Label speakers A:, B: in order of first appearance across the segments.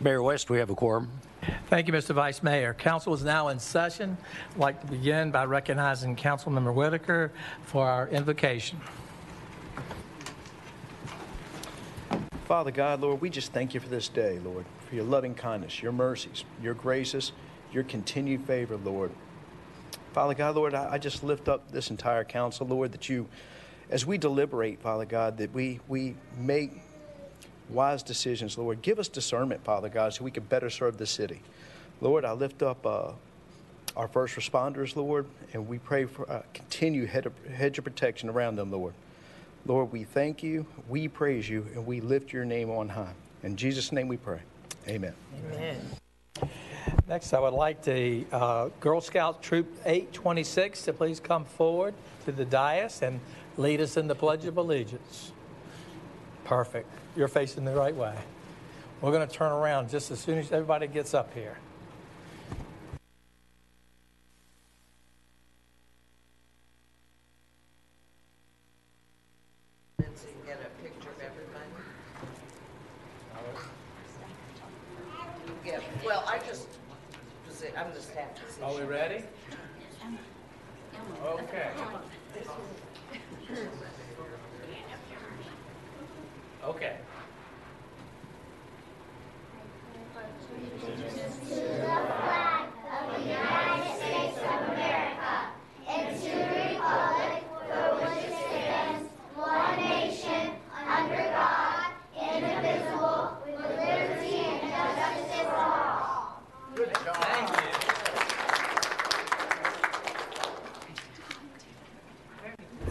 A: Mayor West, we have a quorum.
B: Thank you, Mr. Vice Mayor. Council is now in session. I'd like to begin by recognizing Councilmember Whitaker for our invocation.
C: Father God, Lord, we just thank you for this day, Lord, for your loving kindness, your mercies, your graces, your continued favor, Lord. Father God, Lord, I I just lift up this entire council, Lord, that you, as we deliberate, Father God, that we, we make wise decisions, Lord. Give us discernment, Father God, so we can better serve the city. Lord, I lift up uh, our first responders, Lord, and we pray for uh, continued head of, hedge of protection around them, Lord. Lord, we thank you, we praise you, and we lift your name on high. In Jesus' name we pray. Amen.
B: Next, I would like the uh, Girl Scout Troop 826 to please come forward to the dais and lead us in the Pledge of Allegiance. Perfect. You're facing the right way. We're going to turn around just as soon as everybody gets up here.
D: So you can get a picture of everybody? Yeah, well, I just, posi- I'm the staff position.
B: Are we ready? Okay. Okay. Thank you.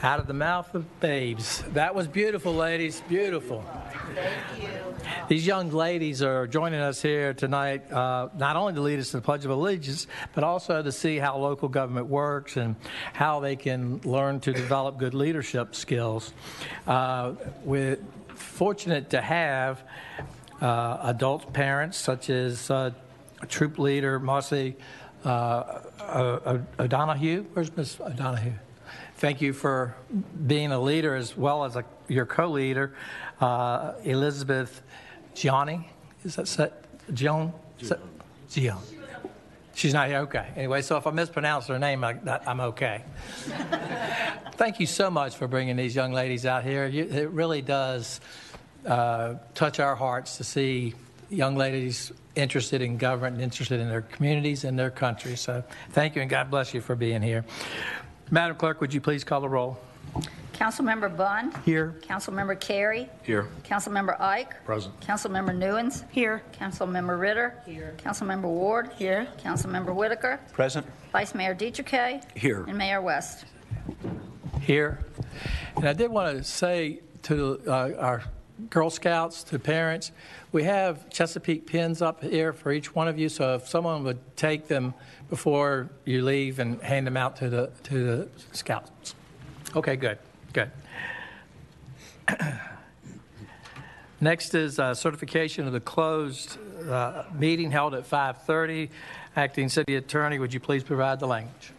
B: Out of the mouth of babes. That was beautiful, ladies. Beautiful.
D: Thank you.
B: These young ladies are joining us here tonight, uh, not only to lead us to the Pledge of Allegiance, but also to see how local government works and how they can learn to develop good leadership skills. Uh, we're fortunate to have uh, adult parents such as uh, troop leader Marcy uh, uh, O'Donohue. Where's Miss O'Donohue? Thank you for being a leader as well as a, your co-leader, uh, Elizabeth Gianni. Is that set? Joan? Gion. She's not here. Okay. Anyway, so if I mispronounce her name, I, that, I'm okay. Thank you so much for bringing these young ladies out here. You, it really does uh, touch our hearts to see young ladies interested in government and interested in their communities and their country. So thank you and God bless you for being here. Madam Clerk, would you please call the roll?
E: Councilmember Bunn.
B: Here.
E: Councilmember Carey.
A: Here.
E: Councilmember Ike.
A: Present.
E: Councilmember Newins.
D: Here.
E: Councilmember Ritter.
D: Here.
E: Councilmember Ward.
D: Here.
E: Councilmember Whitaker.
C: Present.
E: Vice Mayor de Triquet.
A: Here.
E: And Mayor West.
B: Here. And I did want to say to uh, our Girl Scouts, to parents, we have Chesapeake pins up here for each one of you. So if someone would take them before you leave and hand them out to the to the scouts. Okay, good, good. Next is uh, certification of the closed uh, meeting held at 5:30. Acting City Attorney, would you please provide the language?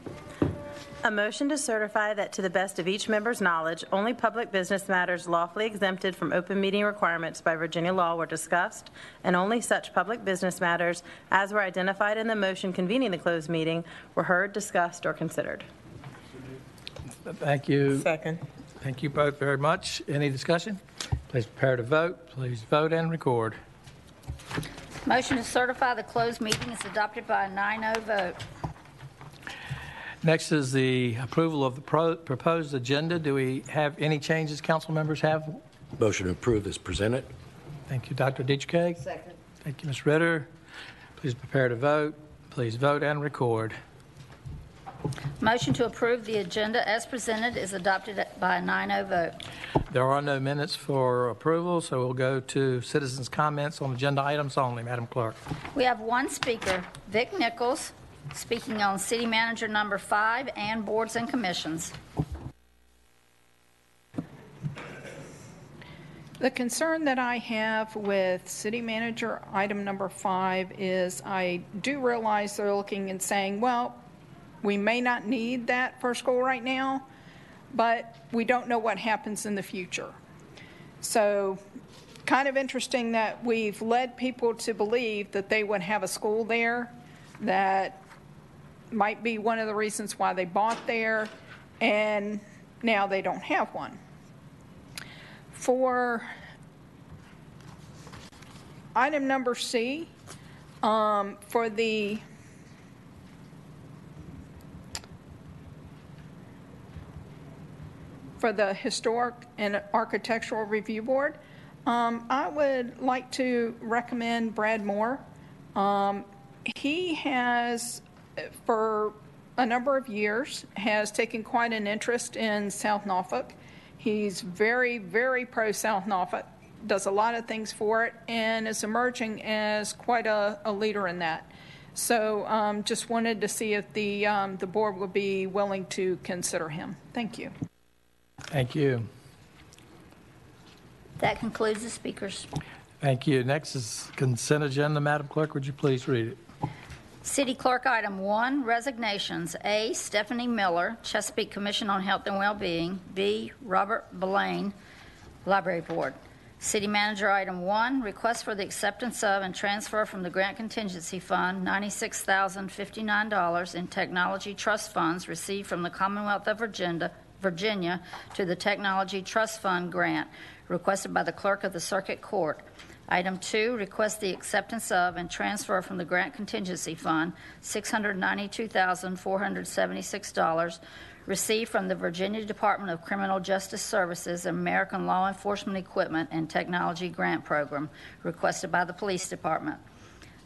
F: A motion to certify that to the best of each member's knowledge, only public business matters lawfully exempted from open meeting requirements by Virginia law were discussed, and only such public business matters as were identified in the motion convening the closed meeting were heard, discussed, or considered.
B: Thank you.
D: Second.
B: Thank you both very much. Any discussion? Please prepare to vote. Please vote and record.
E: Motion to certify the closed meeting is adopted by a 9-0 vote.
B: Next is the approval of the pro- proposed agenda. Do we have any changes council members have?
A: Motion to approve is presented.
B: Thank you, Dr. de Triquet.
D: Second.
B: Thank you, Ms. Ritter. Please prepare to vote. Please vote and record.
E: Motion to approve the agenda as presented is adopted by a 9-0 vote.
B: There are no minutes for approval, so we'll go to citizens' comments on agenda items only, Madam Clerk.
E: We have one speaker, Vic Nichols, speaking on City Manager Number Five and boards and commissions.
G: The concern that I have with city manager item number five is I do realize they're looking and saying, well, we may not need that for school right now, but we don't know what happens in the future. So kind of interesting that we've led people to believe that they would have a school there, that might be one of the reasons why they bought there, and now they don't have one. For item number C, um, for the for the Historic and Architectural Review Board, um, I would like to recommend Brad Moore. Um, he has, for a number of years, has taken quite an interest in South Norfolk. He's very, very pro South Norfolk, does a lot of things for it, and is emerging as quite a, a leader in that. So um, just wanted to see if the, um, the board would be willing to consider him. Thank you.
B: Thank you.
E: That concludes the speakers.
B: Thank you. Next is consent agenda. Madam Clerk, would you please read it?
E: City Clerk, item one, resignations. A, Stephanie Miller, Chesapeake Commission on Health and Wellbeing. B, Robert Blaine, Library Board. City Manager, item one, request for the acceptance of and transfer from the Grant Contingency Fund $96,059 in technology trust funds received from the Commonwealth of Virginia, Virginia to the Technology Trust Fund grant requested by the Clerk of the Circuit Court. Item two, request the acceptance of and transfer from the Grant Contingency Fund $692,476 received from the Virginia Department of Criminal Justice Services American Law Enforcement Equipment and Technology Grant Program requested by the Police Department.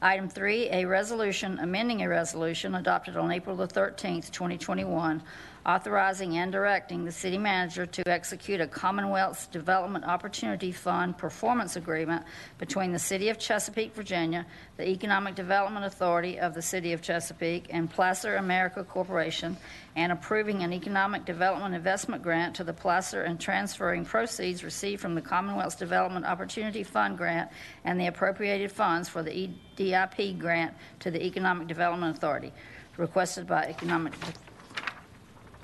E: Item three, a resolution amending a resolution adopted on April the 13th, 2021, authorizing and directing the city manager to execute a Commonwealth's Development Opportunity Fund performance agreement between the City of Chesapeake, Virginia, the Economic Development Authority of the City of Chesapeake, and Plasser America Corporation, and approving an Economic Development Investment Grant to the Plasser and transferring proceeds received from the Commonwealth's Development Opportunity Fund grant and the appropriated funds for the EDIP grant to the Economic Development Authority, requested by Economic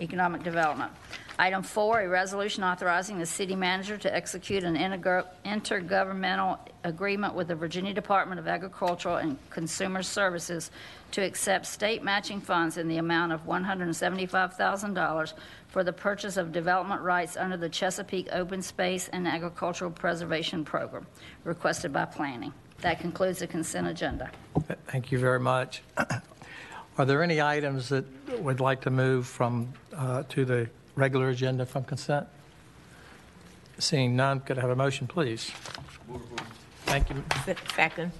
E: Economic Development. Item four, a resolution authorizing the city manager to execute an intergo- intergovernmental agreement with the Virginia Department of Agricultural and Consumer Services to accept state matching funds in the amount of $175,000 for the purchase of development rights under the Chesapeake Open Space and Agricultural Preservation Program, requested by planning. That concludes the consent agenda.
B: Thank you very much. Are there any items that would like to move from, uh, to the regular agenda from consent? Seeing none, could I have a motion, please? Thank you.
H: Second.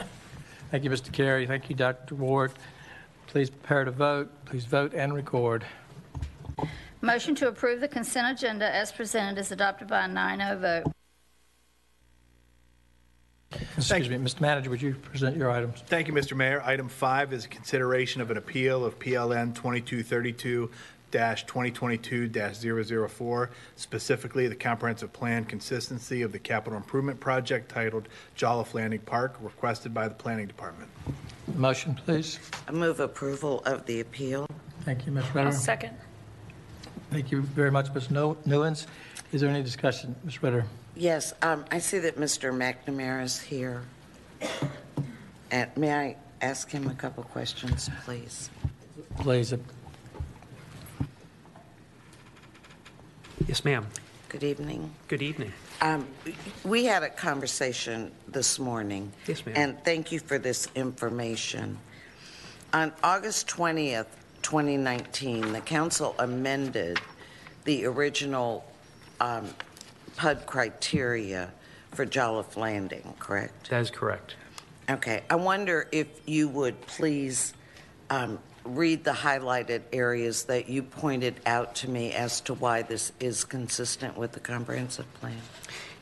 B: Thank you, Mr. Carey. Thank you, Dr. Ward. Please prepare to vote. Please vote and record.
E: Motion to approve the consent agenda as presented is adopted by a 9-0 vote.
B: Excuse me, Mr. Manager, would you present your items?
I: Thank you, Mr. Mayor. Item five is a consideration of an appeal of PLN 2232-2022-004, specifically the comprehensive plan consistency of the capital improvement project titled Jolliff Landing Park, requested by the Planning Department.
B: Motion, please.
H: I move approval of the appeal.
B: Thank you, Ms. Ritter.
G: Second.
B: Thank you very much, Ms. Nu- Newins. Is there any discussion, Ms. Ritter?
H: Yes, um, I see that Mr. McNamara is here. And may I ask him a couple questions, please?
B: Please.
J: Yes, ma'am.
H: Good evening.
J: Good evening.
H: Um, We had a conversation this morning.
J: Yes, ma'am.
H: And thank you for this information. On August 20th, 2019, the council amended the original um, PUD criteria for Jolliff Landing, correct?
J: That is correct.
H: Okay, I wonder if you would please um, read the highlighted areas that you pointed out to me as to why this is consistent with the comprehensive plan.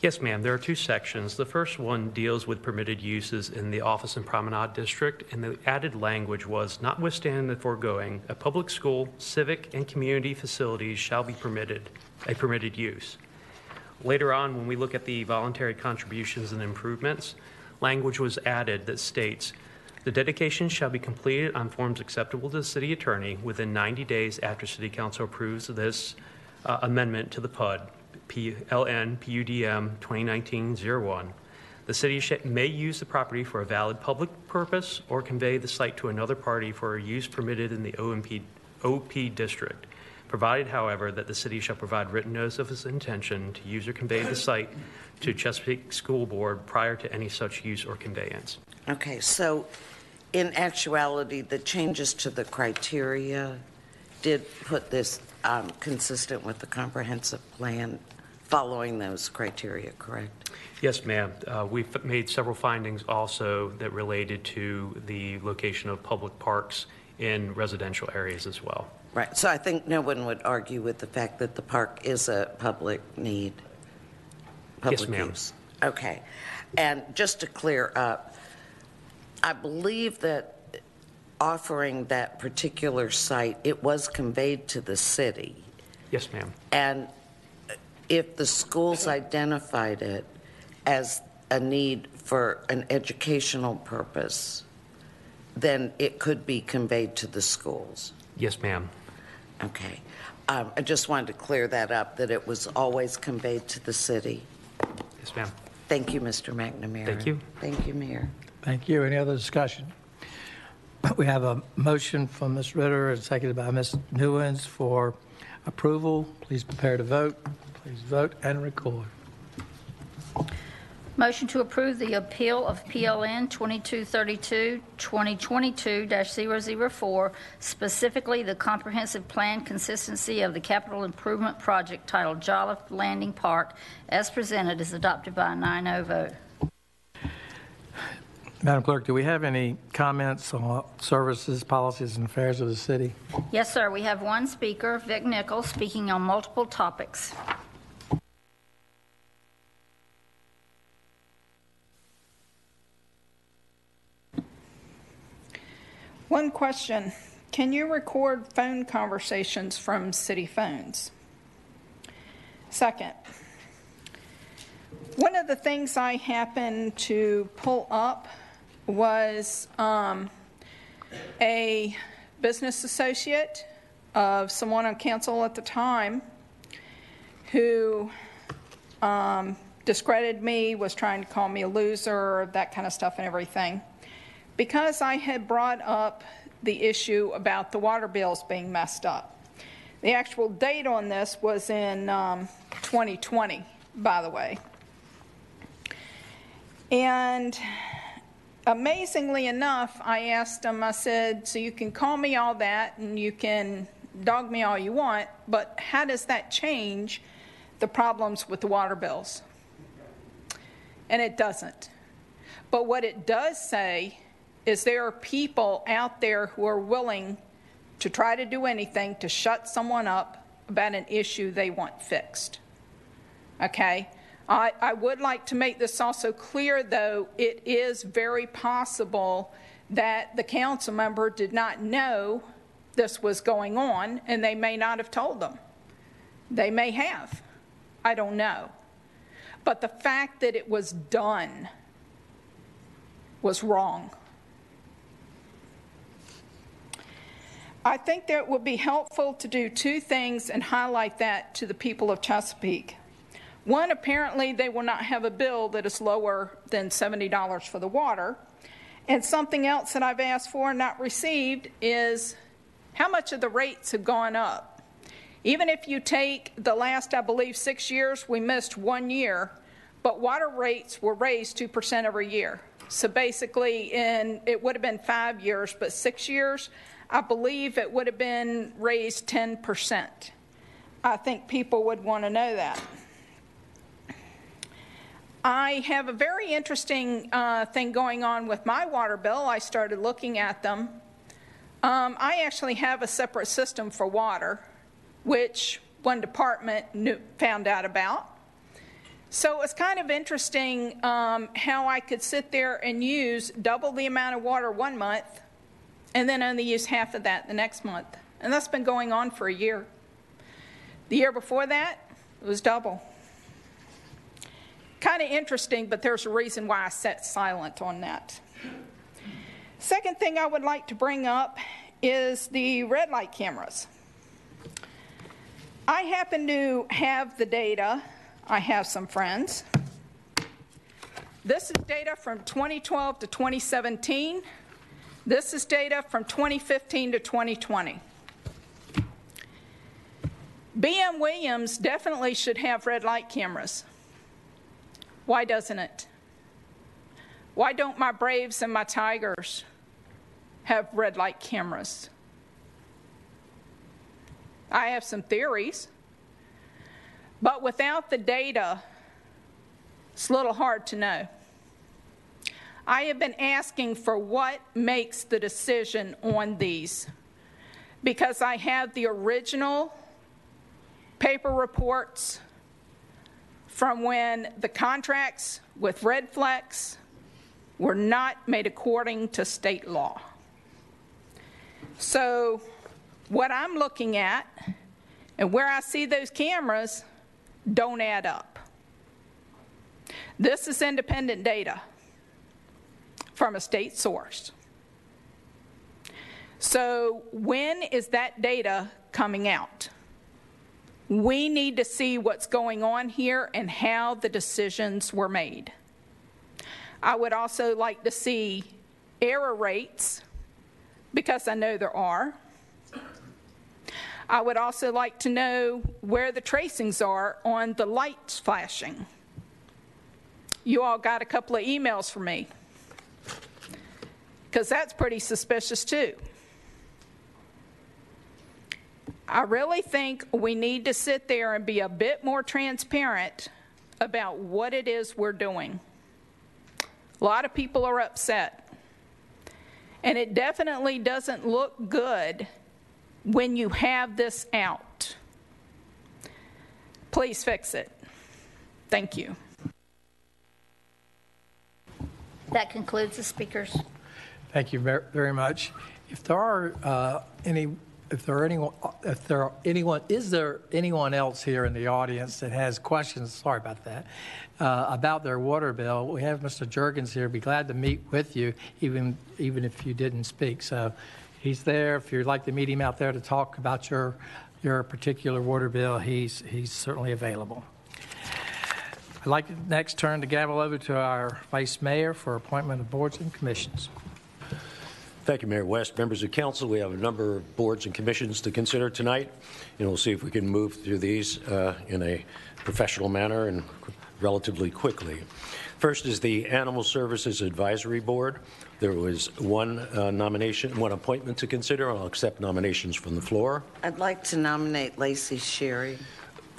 J: Yes, ma'am. There are two sections. The first one deals with permitted uses in the Office and Promenade District, and the added language was, notwithstanding the foregoing, a public school, civic, and community facilities shall be permitted, a permitted use. Later on, when we look at the voluntary contributions and improvements, language was added that states, the dedication shall be completed on forms acceptable to the city attorney within 90 days after city council approves this uh, amendment to the PUD, PLN PUDM 2019-01. The city sh- may use the property for a valid public purpose or convey the site to another party for a use permitted in the OMP, OP district, provided, however, that the city shall provide written notice of its intention to use or convey the site to Chesapeake School Board prior to any such use or conveyance.
H: Okay, so in actuality, the changes to the criteria did put this um, consistent with the comprehensive plan, following those criteria, correct?
J: Yes, ma'am. Uh, We've made several findings also that related to the location of public parks in residential areas as well.
H: Right, so I think no one would argue with the fact that the park is a public need? public
J: ma'am.
H: use. Okay, and just to clear up, I believe that offering that particular site, it was conveyed to the city.
J: Yes, ma'am.
H: And if the schools identified it as a need for an educational purpose, then it could be conveyed to the schools.
J: Yes, ma'am.
H: Okay. Um, I just wanted to clear that up, that it was always conveyed to the city.
J: Yes, ma'am.
H: Thank you, Mr. McNamara.
J: Thank you.
H: Thank you, Mayor.
B: Thank you. Any other discussion? We have a motion from Ms. Ritter and seconded by Ms. Newins for approval. Please prepare to vote. Please vote and record.
E: Motion to approve the appeal of PLN 2232-2022-004, specifically the comprehensive plan consistency of the capital improvement project titled Jolliff Landing Park, as presented, is adopted by a 9-0 vote.
B: Madam Clerk, do we have any comments on services, policies, and affairs of the city?
E: Yes, sir, we have one speaker, Vic Nichols, speaking on multiple topics.
G: One question, can you record phone conversations from city phones? Second, one of the things I happened to pull up was um, a business associate of someone on council at the time who um, discredited me, was trying to call me a loser, that kind of stuff and everything. Because I had brought up the issue about the water bills being messed up. The actual date on this was in um, 2020, by the way. And amazingly enough, I asked him, I said, so you can call me all that and you can dog me all you want, but how does that change the problems with the water bills? And it doesn't. But what it does say is there are people out there who are willing to try to do anything to shut someone up about an issue they want fixed. Okay? I, I would like to make this also clear, though, it is very possible that the council member did not know this was going on, and they may not have told them. They may have. I don't know. But the fact that it was done was wrong. I think that it would be helpful to do two things and highlight that to the people of Chesapeake. One, apparently, they will not have a bill that is lower than $70 for the water. And something else that I've asked for and not received is how much of the rates have gone up. Even if you take the last, I believe, six years, we missed one year, but water rates were raised 2% every year. So basically, in it would have been five years, but six years, I believe it would have been raised 10%. I think people would want to know that. I have a very interesting uh, thing going on with my water bill. I started looking at them. Um, I actually have a separate system for water, which one department knew, found out about. So it was kind of interesting um, how I could sit there and use double the amount of water one month and then only use half of that the next month. And that's been going on for a year. The year before that, it was double. Kind of interesting, but there's a reason why I sat silent on that. Second thing I would like to bring up is the red light cameras. I happen to have the data. I have some friends. This is data from 2012 to 2017. This is data from 2015 to 2020. BM Williams definitely should have red light cameras. Why doesn't it? Why don't my Braves and my Tigers have red light cameras? I have some theories, but without the data, it's a little hard to know. I have been asking for what makes the decision on these because I have the original paper reports from when the contracts with Redflex were not made according to state law. So, what I'm looking at and where I see those cameras don't add up. This is independent data from a state source. So, when is that data coming out? We need to see what's going on here and how the decisions were made. I would also like to see error rates, because I know there are. I would also like to know where the tracings are on the lights flashing. You all got a couple of emails from me, because that's pretty suspicious too. I really think we need to sit there and be a bit more transparent about what it is we're doing. A lot of people are upset. And it definitely doesn't look good when you have this out. Please fix it. Thank you.
E: That concludes the speakers.
B: Thank you ver- very much. If there are uh, any, if there are anyone, if there are anyone, is there anyone else here in the audience that has questions? Sorry about that. Uh, about their water bill, we have Mr. Jurgens here. Be glad to meet with you, even even if you didn't speak. So, he's there. If you'd like to meet him out there to talk about your your particular water bill, he's he's certainly available. I'd like to next turn the gavel over to our Vice Mayor for appointment of boards and commissions.
A: Thank you, Mayor West. Members of council, we have a number of boards and commissions to consider tonight, and we'll see if we can move through these uh, in a professional manner and relatively quickly. First is the Animal Services Advisory Board. There was one uh, nomination, one appointment to consider. I'll accept nominations from the floor.
H: I'd like to nominate Lacey Sherry.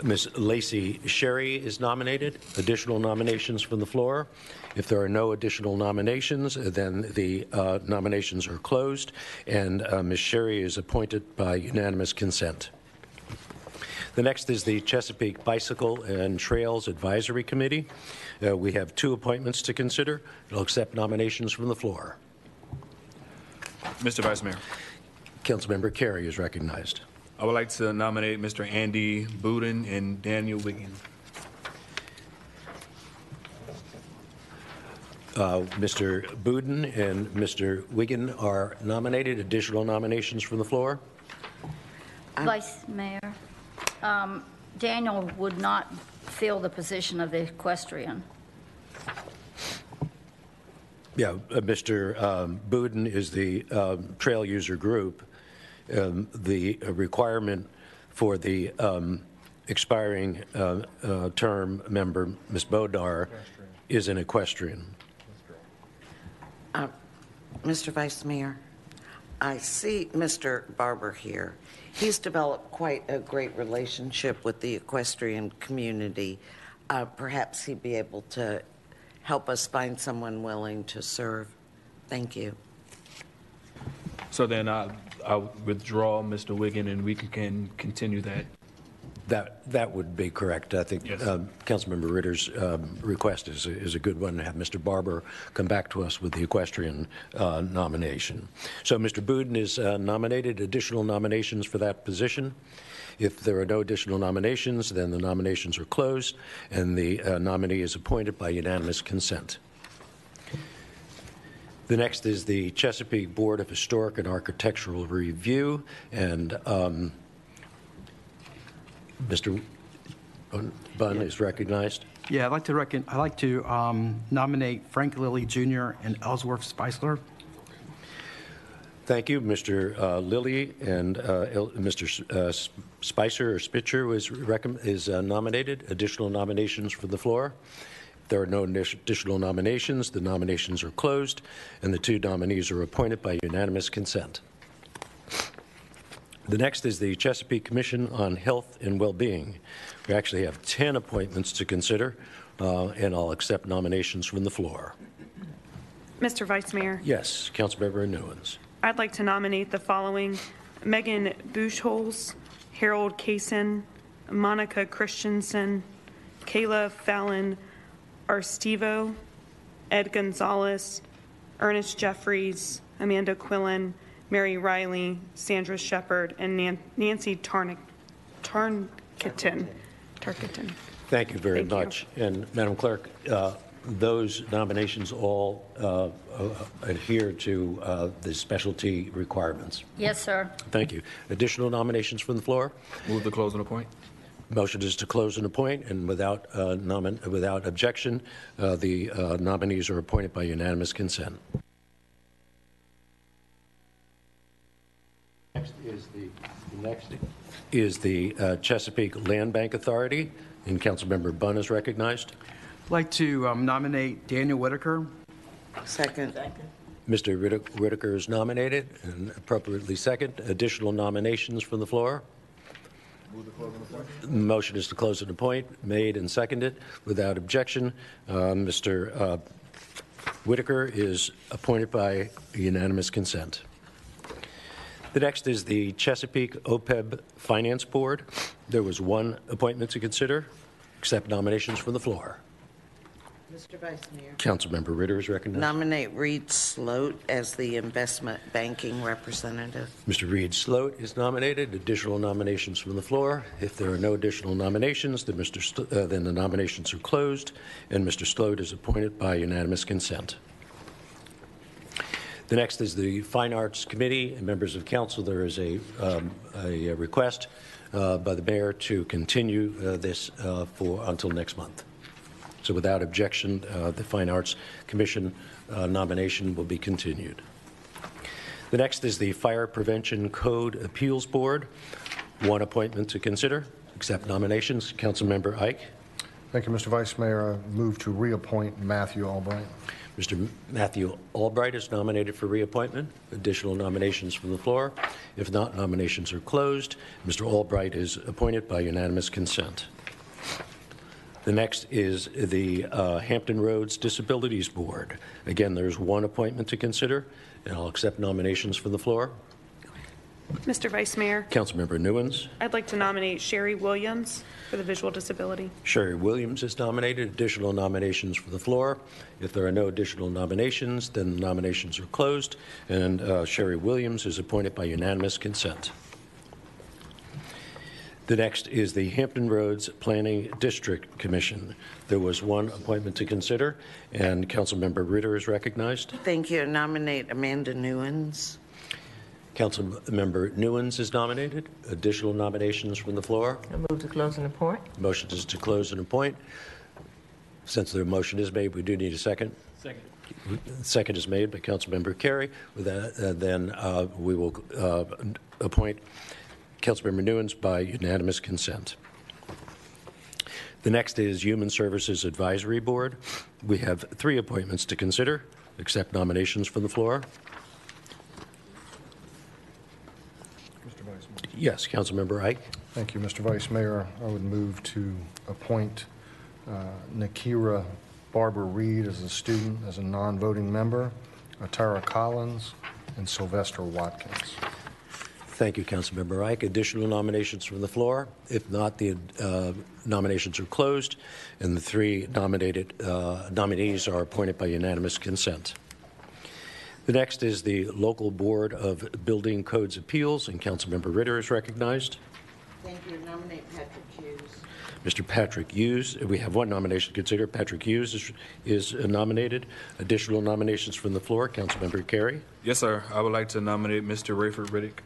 A: Ms. Lacey Sherry is nominated. Additional nominations from the floor. If there are no additional nominations, then the uh, nominations are closed, and uh, Ms. Sherry is appointed by unanimous consent. The next is the Chesapeake Bicycle and Trails Advisory Committee. Uh, we have two appointments to consider. I'll accept nominations from the floor.
K: Mr. Vice Mayor,
A: Councilmember Carey is recognized.
K: I would like to nominate Mr. Andy Budin and Daniel Wiggins.
A: Uh, Mr. Budin and Mr. Wigan are nominated. Additional nominations from the floor?
E: Vice Mayor, um, Daniel would not fill the position of the equestrian.
A: Yeah, uh, Mr. Um, Budin is the um, trail user group. Um, The requirement for the um, expiring uh, uh, term member, Ms. Bodnar, is an equestrian.
H: Mr. Vice Mayor, I see Mr. Barber here. He's developed quite a great relationship with the equestrian community. Uh, Perhaps he'd be able to help us find someone willing to serve. Thank you.
K: So then I, I withdraw Mr. Wiggin and we can continue that.
A: That, that would be correct. I think
K: Yes.
A: um, Councilmember Ritter's um, request is, a- is a good one, to have Mr. Barber come back to us with the equestrian uh, nomination. So Mr. Budin is uh, nominated. Additional nominations for that position? If there are no additional nominations, then the nominations are closed, and the uh, nominee is appointed by unanimous consent. The next is the Chesapeake Board of Historic and Architectural Review, and um, Mr. Bunn is recognized.
L: Yeah, I'd like to reckon, I'd like to um, nominate Frank Lilly Jr. and Ellsworth Spicer.
A: Thank you, Mr. uh, Lilly, and uh, El- Mr. S- uh, S- Spicer or Spitzer was recomm- is uh, nominated. Additional nominations for the floor? If there are no additional nominations, the nominations are closed, and the two nominees are appointed by unanimous consent. The next is the Chesapeake Commission on Health and Well-being. We actually have 10 appointments to consider, uh, and I'll accept nominations from the floor.
M: Mr. Vice Mayor,
A: Yes, Councilmember Newins.
M: I'd like to nominate the following: Megan Buchholz, Harold Kaysen, Monica Christensen, Kayla Fallon Arstivo, Ed Gonzalez, Ernest Jeffries, Amanda Quillen, Mary Riley, Sandra Shepard, and Nan- Nancy Tarnick, Tarnketon. Tarkenton.
A: Thank you very
M: Thank you.
A: much. And Madam Clerk, uh, those nominations all uh, uh, adhere to uh, the specialty requirements.
E: Yes, sir.
A: Thank you. Additional nominations from the floor?
K: Move to close and appoint.
A: Motion is to close and appoint, and without, uh, nomin- without objection, uh, the uh, nominees are appointed by unanimous consent. Next is the, the next is the uh, Chesapeake Land Bank Authority, and Councilmember Bunn is recognized.
L: I'd like to um, nominate Daniel Whitaker.
H: Second.
A: Mr. Whitta- Whitaker is nominated and appropriately second. Additional nominations from the floor? Motion is to close and appoint, made and seconded without objection. Uh, Mr. uh, Whitaker is appointed by unanimous consent. The next is the Chesapeake OPEB Finance Board. There was one appointment to consider. Accept nominations from the floor.
H: Mr. Vice Mayor.
A: Councilmember Ritter is recognized.
H: Nominate Reed Sloat as the investment banking representative.
A: Mr. Reed Sloat is nominated. Additional nominations from the floor. If there are no additional nominations, then, Mr. St- uh, then the nominations are closed, and Mr. Sloat is appointed by unanimous consent. The next is the Fine Arts Committee and members of council. There is a, um, a request uh, by the mayor to continue uh, this uh, for until next month. So without objection, uh, the Fine Arts Commission uh, nomination will be continued. The next is the Fire Prevention Code Appeals Board. One appointment to consider. Accept nominations. Councilmember Ike.
N: Thank you, Mr. Vice Mayor. I move to reappoint Matthew Albright.
A: Mr. Matthew Albright is nominated for reappointment. Additional nominations from the floor. If not, nominations are closed. Mr. Albright is appointed by unanimous consent. The next is the uh, Hampton Roads Disabilities Board. Again, there's one appointment to consider, and I'll accept nominations from the floor.
M: Mr. Vice Mayor,
A: Councilmember Newins.
M: I'd like to nominate Sherry Williams for the visual disability.
A: Sherry Williams is nominated. Additional nominations for the floor. If there are no additional nominations, then the nominations are closed, and uh, Sherry Williams is appointed by unanimous consent. The next is the Hampton Roads Planning District Commission. There was one appointment to consider, and Councilmember Ritter is recognized.
H: Thank you. Nominate Amanda Newins.
A: Councilmember Newins is nominated. Additional nominations from the floor.
D: I move to close and appoint.
A: Motion is to close and appoint. Since the motion is made, we do need a second.
K: Second.
A: Second is made by Councilmember Carey. With that, uh, then uh, we will uh, appoint Councilmember Newins by unanimous consent. The next is Human Services Advisory Board. We have three appointments to consider. Accept nominations from the floor.
N: Mr. Vice Mayor.
A: Yes, Councilmember Ike.
N: Thank you, Mr. Vice Mayor. I would move to appoint uh, Nakira Barber Reed as a student, as a non-voting member, uh, Tara Collins, and Sylvester Watkins.
A: Thank you, Councilmember Ike. Additional nominations from the floor? If not, the uh, nominations are closed, and the three nominated uh, nominees are appointed by unanimous consent. The next is the Local Board of Building Codes Appeals, and Councilmember Ritter is recognized.
H: Thank you. Nominate Patrick Hughes.
A: Mr. Patrick Hughes, we have one nomination to consider. Patrick Hughes is, is nominated. Additional nominations from the floor. Councilmember Carey.
K: Yes, sir. I would like to nominate Mr. Rayford Riddick.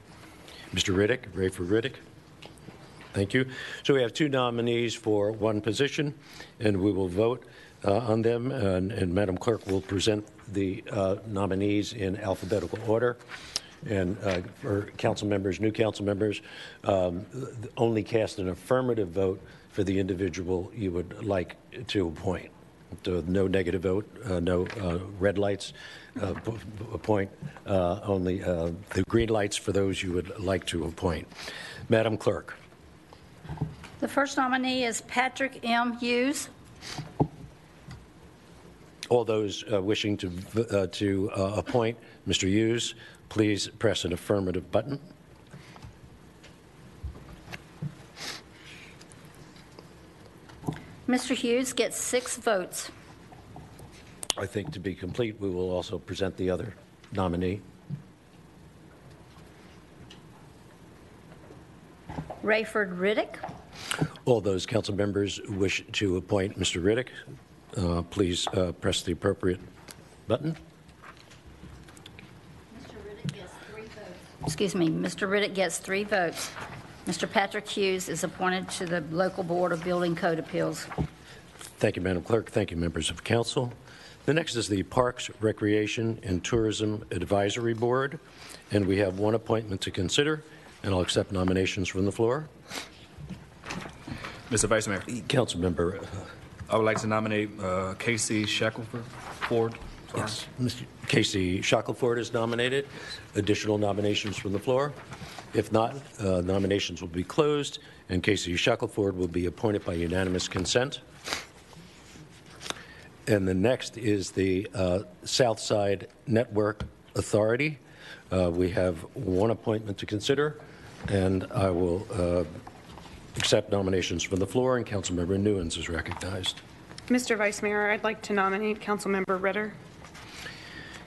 A: Mr. Riddick, Rayford Riddick. Thank you. So we have two nominees for one position, and we will vote uh, on them. And, and Madam Clerk will present the uh, nominees in alphabetical order. And uh, for council members, new council members, um, only cast an affirmative vote for the individual you would like to appoint. So no negative vote, uh, no uh, red lights, uh, appoint, only the green lights for those you would like to appoint. Madam Clerk.
E: The first nominee is Patrick M. Hughes.
A: All those uh, wishing to, uh, to uh, appoint Mr. Hughes, please press an affirmative button.
E: Mr. Hughes gets six votes.
A: I think to be complete, we will also present the other nominee.
E: Rayford Riddick.
A: All those council members wish to appoint Mr. Riddick, uh, please uh, press the appropriate button.
E: Excuse me, Mr. Riddick gets three votes. Mr. Patrick Hughes is appointed to the Local Board of Building Code Appeals.
A: Thank you, Madam Clerk. Thank you, members of council. The next is the Parks, Recreation, and Tourism Advisory Board, and we have one appointment to consider, and I'll accept nominations from the floor.
K: Mr. Vice Mayor,
A: Councilmember,
K: I would like to nominate uh, Casey Shackelford. Ford.
A: yes, Mr. Casey Shackelford is nominated. Additional nominations from the floor? If not, uh, nominations will be closed, and Casey Shackelford will be appointed by unanimous consent. And the next is the uh, Southside Network Authority. Uh, We have one appointment to consider, and I will uh, accept nominations from the floor, and Councilmember Newins is recognized.
M: Mr. Vice Mayor, I'd like to nominate Councilmember Ritter.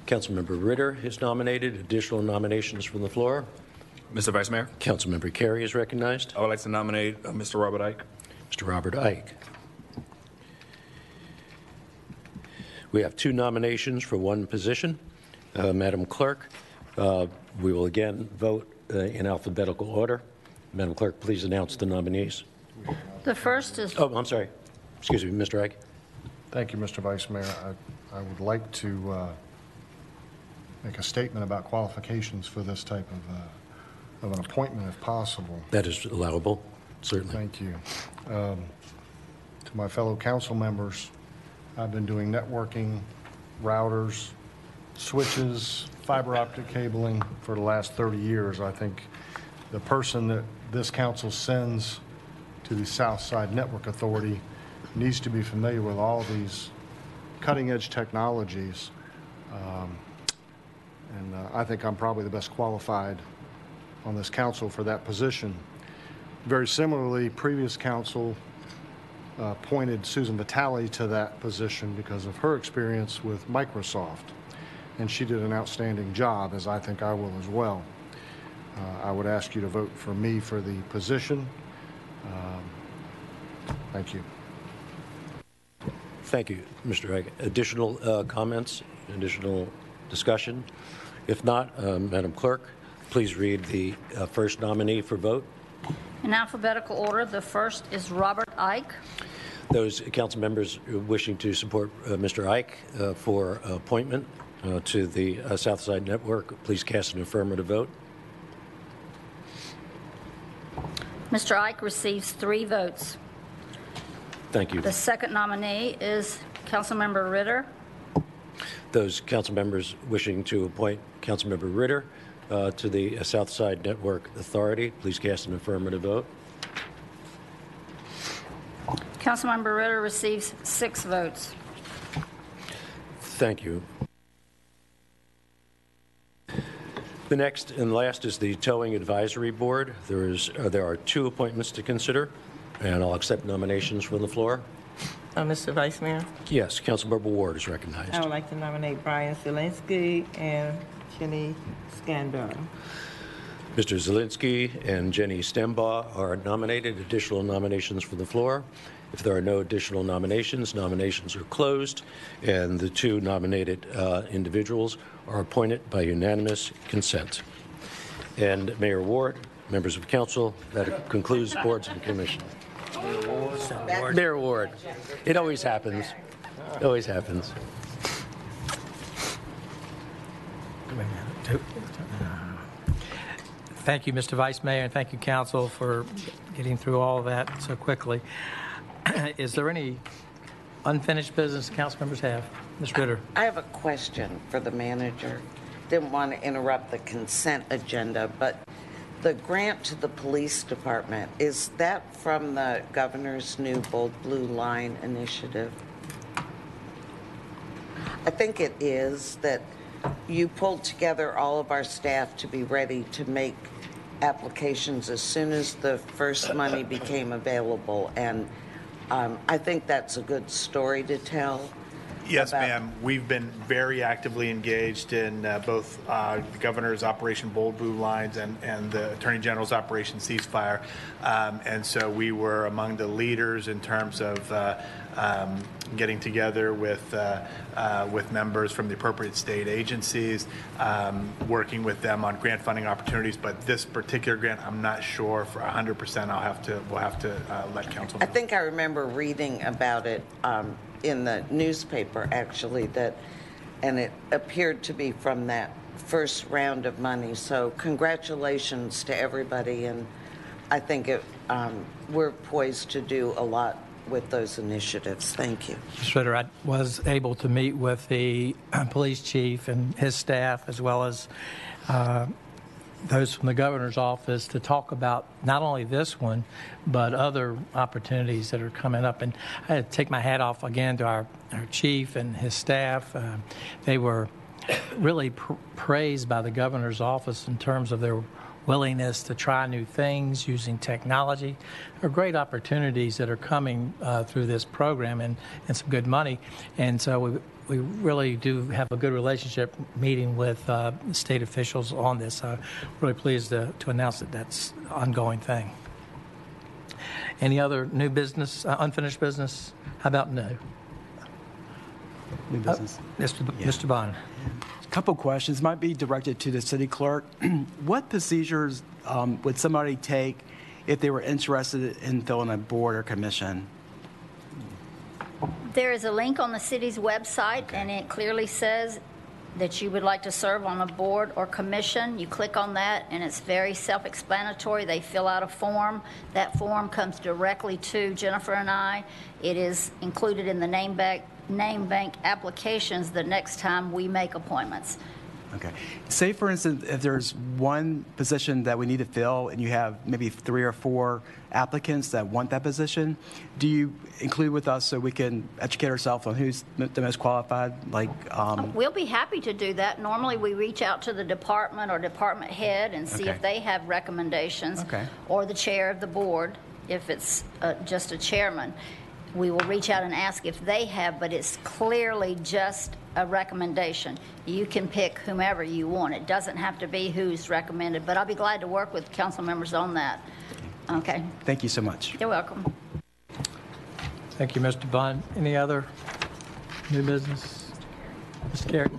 A: Councilmember Ritter is nominated. Additional nominations from the floor.
K: Mr. Vice Mayor,
A: Councilmember Carey is recognized.
K: I would like to nominate uh, Mr. Robert Ike.
A: Mr. Robert Ike. We have two nominations for one position. Uh, Madam Clerk, uh, we will again vote uh, in alphabetical order. Madam Clerk, please announce the nominees.
E: The first is
A: Oh, I'm sorry. Excuse me, Mr. Ike.
N: Thank you, Mr. Vice Mayor. I, I would like to uh, make a statement about qualifications for this type of, uh, of an appointment if possible.
A: That is allowable, certainly.
N: Thank you. Um, To my fellow council members, I've been doing networking, routers, switches, fiber optic cabling for the last 30 years. I think the person that this council sends to the South Side Network Authority needs to be familiar with all these cutting-edge technologies. Um, And uh, I think I'm probably the best qualified on this council for that position. Very similarly, previous council uh, appointed Susan Vitale to that position because of her experience with Microsoft, and she did an outstanding job, as I think I will as well. Uh, I would ask you to vote for me for the position. Um, Thank you.
A: Thank you, Mr. Ike. Additional uh, comments, additional discussion? If not, um, Madam Clerk, please read the uh, first nominee for vote.
E: in alphabetical order. The first is Robert Ike.
A: Those council members wishing to support uh, Mr. Ike uh, for appointment uh, to the uh, South Network, please cast an affirmative vote.
E: Mr. Ike receives three votes.
A: Thank you.
E: The second nominee is Councilmember Ritter.
A: Those council members wishing to appoint Councilmember Ritter uh, to the uh, South Side Network Authority, please cast an affirmative vote.
E: Councilmember Ritter receives six votes.
A: Thank you. The next and last is the Towing Advisory Board. There is, uh, there are two appointments to consider, and I'll accept nominations from the floor.
O: Uh, Mr. Vice Mayor,
A: Yes, Councilmember Ward is recognized.
O: I would like to nominate Brian Zielinski and Jenny Scandura.
A: Mr. Zelinski and Jenny Stembaugh are nominated. Additional nominations from the floor. If there are no additional nominations, nominations are closed, and the two nominated uh, individuals are appointed by unanimous consent. And Mayor Ward, members of council, that concludes boards and commissions. Their award. It always happens. It always happens.
B: Thank you, Mr. Vice Mayor, and thank you, council, for getting through all of that so quickly. Is there any unfinished business council members have? Ms. Ritter?
H: I have a question for the manager. Didn't want to interrupt the consent agenda, but the grant to the police department, is that from the governor's new Bold Blue Line initiative? I think it is that you pulled together all of our staff to be ready to make applications as soon as the first money became available. And um, I think that's a good story to tell.
I: Yes,
H: about-
I: ma'am. We've been very actively engaged in uh, both uh, the governor's Operation Bold Blue Lines and, and the Attorney General's Operation Ceasefire. Um, and so we were among the leaders in terms of uh, um, getting together with, uh, uh, with members from the appropriate state agencies, um, working with them on grant funding opportunities. But this particular grant, I'm not sure for 100%. I'll have to, we'll have to uh, let council
H: I think I remember reading about it um, in the newspaper, actually, that, and it appeared to be from that first round of money. So congratulations to everybody, and I think it, um, we're poised to do a lot with those initiatives. Thank you.
B: Ritter, I was able to meet with the uh, police chief and his staff, as well as uh, those from the governor's office, to talk about not only this one, but other opportunities that are coming up. And I had to take my hat off again to our, our chief and his staff. Uh, they were really pr- praised by the governor's office in terms of their willingness to try new things using technology. There are great opportunities that are coming uh, through this program and, and some good money. And so we, we really do have a good relationship meeting with uh, state officials on this. Uh, really pleased to, to announce that that's an ongoing thing. Any other new business, uh, unfinished business? How about no?
L: New business.
B: Mr. B- Mr. Bunn.
L: Couple questions, might be directed to the city clerk. What procedures um, would somebody take if they were interested in filling a board or commission?
E: There is a link on the city's website, and it clearly says that you would like to serve on a board or commission. You click on that, and it's very self-explanatory. They fill out a form. That form comes directly to Jennifer and I. It is included in the name bank, name bank applications the next time we make appointments.
L: Okay. Say, for instance, if there's one position that we need to fill and you have maybe three or four applicants that want that position, do you include with us so we can educate ourselves on who's the most qualified? Like, um,
E: We'll be happy to do that. Normally, we reach out to the department or department head and see if they have recommendations.
L: Okay.
E: Or the chair of the board, if it's uh, just a chairman. We will reach out and ask if they have, but it's clearly just a recommendation. You can pick whomever you want. It doesn't have to be who's recommended, but I'll be glad to work with council members on that. Okay,
L: thank you so much.
E: you're welcome.
B: Thank you, Mr. Bunn. Any other new business? Mr. Carey?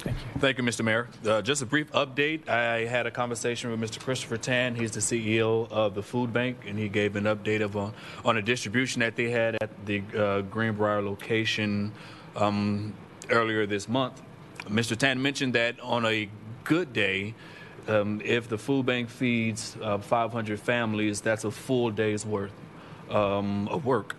B: Thank you.
K: Thank you, Mr. Mayor. Uh, just a brief update. I had a conversation with Mr. Christopher Tan. He's the CEO of the food bank, and he gave an update of on, on a distribution that they had at the uh, Greenbrier location um, earlier this month. Mr. Tan mentioned that on a good day, um, if the food bank feeds uh, 500 families, that's a full day's worth um, of work.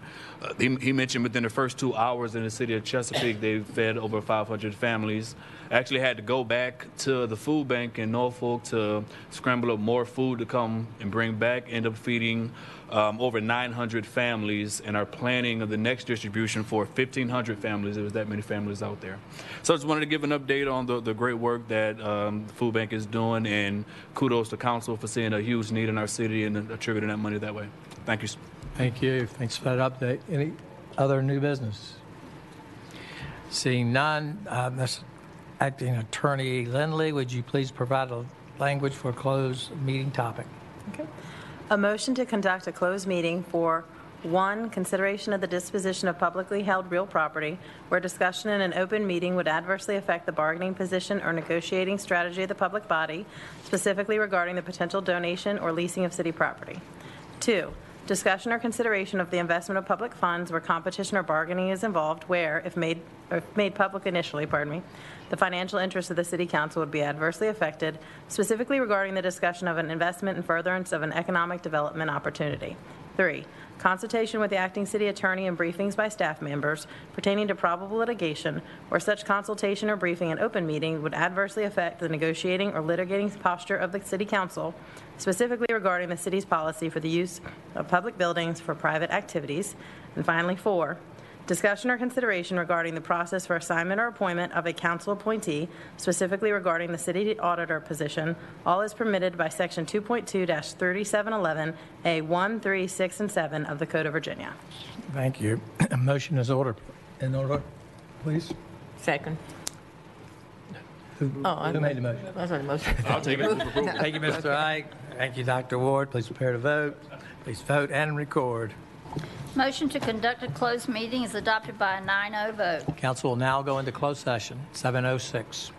K: He, he mentioned within the first two hours in the city of Chesapeake, they fed over 500 families. Actually, had to go back to the food bank in Norfolk to scramble up more food to come and bring back. End up feeding um, over 900 families, and are planning the next distribution for 1,500 families. There was that many families out there. So I just wanted to give an update on the, the great work that um, the food bank is doing, and kudos to council for seeing a huge need in our city and attributing that money that way. Thank you.
B: Thank you. Thanks for that update. Any other new business? Seeing none, uh, Ms. Acting Attorney Lindley, would you please provide a language for closed meeting topic? Okay.
F: A motion to conduct a closed meeting for One, consideration of the disposition of publicly held real property where discussion in an open meeting would adversely affect the bargaining position or negotiating strategy of the public body, specifically regarding the potential donation or leasing of city property. Two, discussion or consideration of the investment of public funds where competition or bargaining is involved, where, if made, or made public initially, pardon me, the financial interests of the city council would be adversely affected, specifically regarding the discussion of an investment in furtherance of an economic development opportunity. Three, consultation with the acting city attorney and briefings by staff members pertaining to probable litigation where such consultation or briefing in open meeting would adversely affect the negotiating or litigating posture of the city council, specifically regarding the city's policy for the use of public buildings for private activities. And finally, four, Discussion or consideration regarding the process for assignment or appointment of a council appointee, specifically regarding the city auditor position. All is permitted by Section 2.2-3711A1, 3, 6, and 7 of the Code of Virginia.
B: Thank you. A motion is ordered. in order, please.
O: Second.
B: Who
O: Oh,
B: who made the motion?
O: That's not a motion.
K: I'll take it.
B: Thank you, Mr. Ike. Thank you, Dr. Ward. Please prepare to vote. Please vote and record.
E: Motion to conduct a closed meeting is adopted by a 9-0 vote.
B: Council will now go into closed session, 7:06.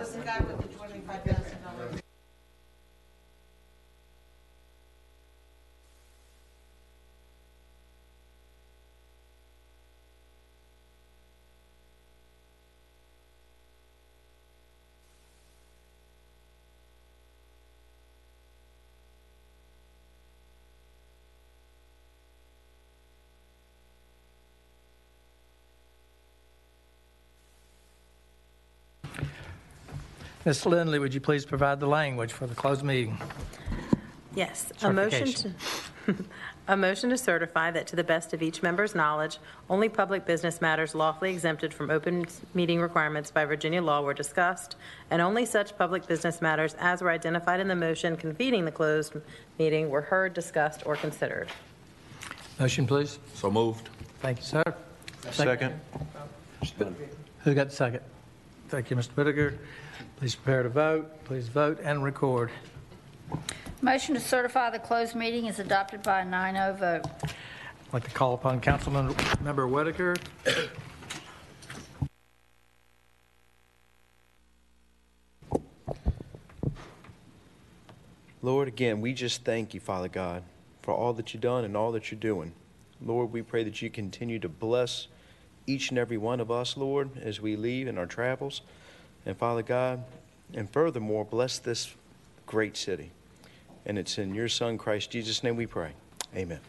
D: Was the guy with the
B: Ms. Lindley, would you please provide the language for the closed meeting?
F: Yes. A motion to, a motion to certify that to the best of each member's knowledge, only public business matters lawfully exempted from open meeting requirements by Virginia law were discussed, and only such public business matters as were identified in the motion convening the closed meeting were heard, discussed, or considered.
B: Motion, please.
K: So moved.
B: Thank you, sir.
C: Second.
B: Who got the second? Thank you, Mr. Whitaker. Please prepare to vote. Please vote and record.
E: Motion to certify the closed meeting is adopted by a 9-0 vote.
B: I'd like to call upon Councilman Member Whitaker.
C: Lord, again, we just thank you, Father God, for all that you've done and all that you're doing. Lord, we pray that you continue to bless each and every one of us, Lord, as we leave in our travels. And Father God, and furthermore, bless this great city. And it's in your Son, Christ Jesus' name we pray. Amen.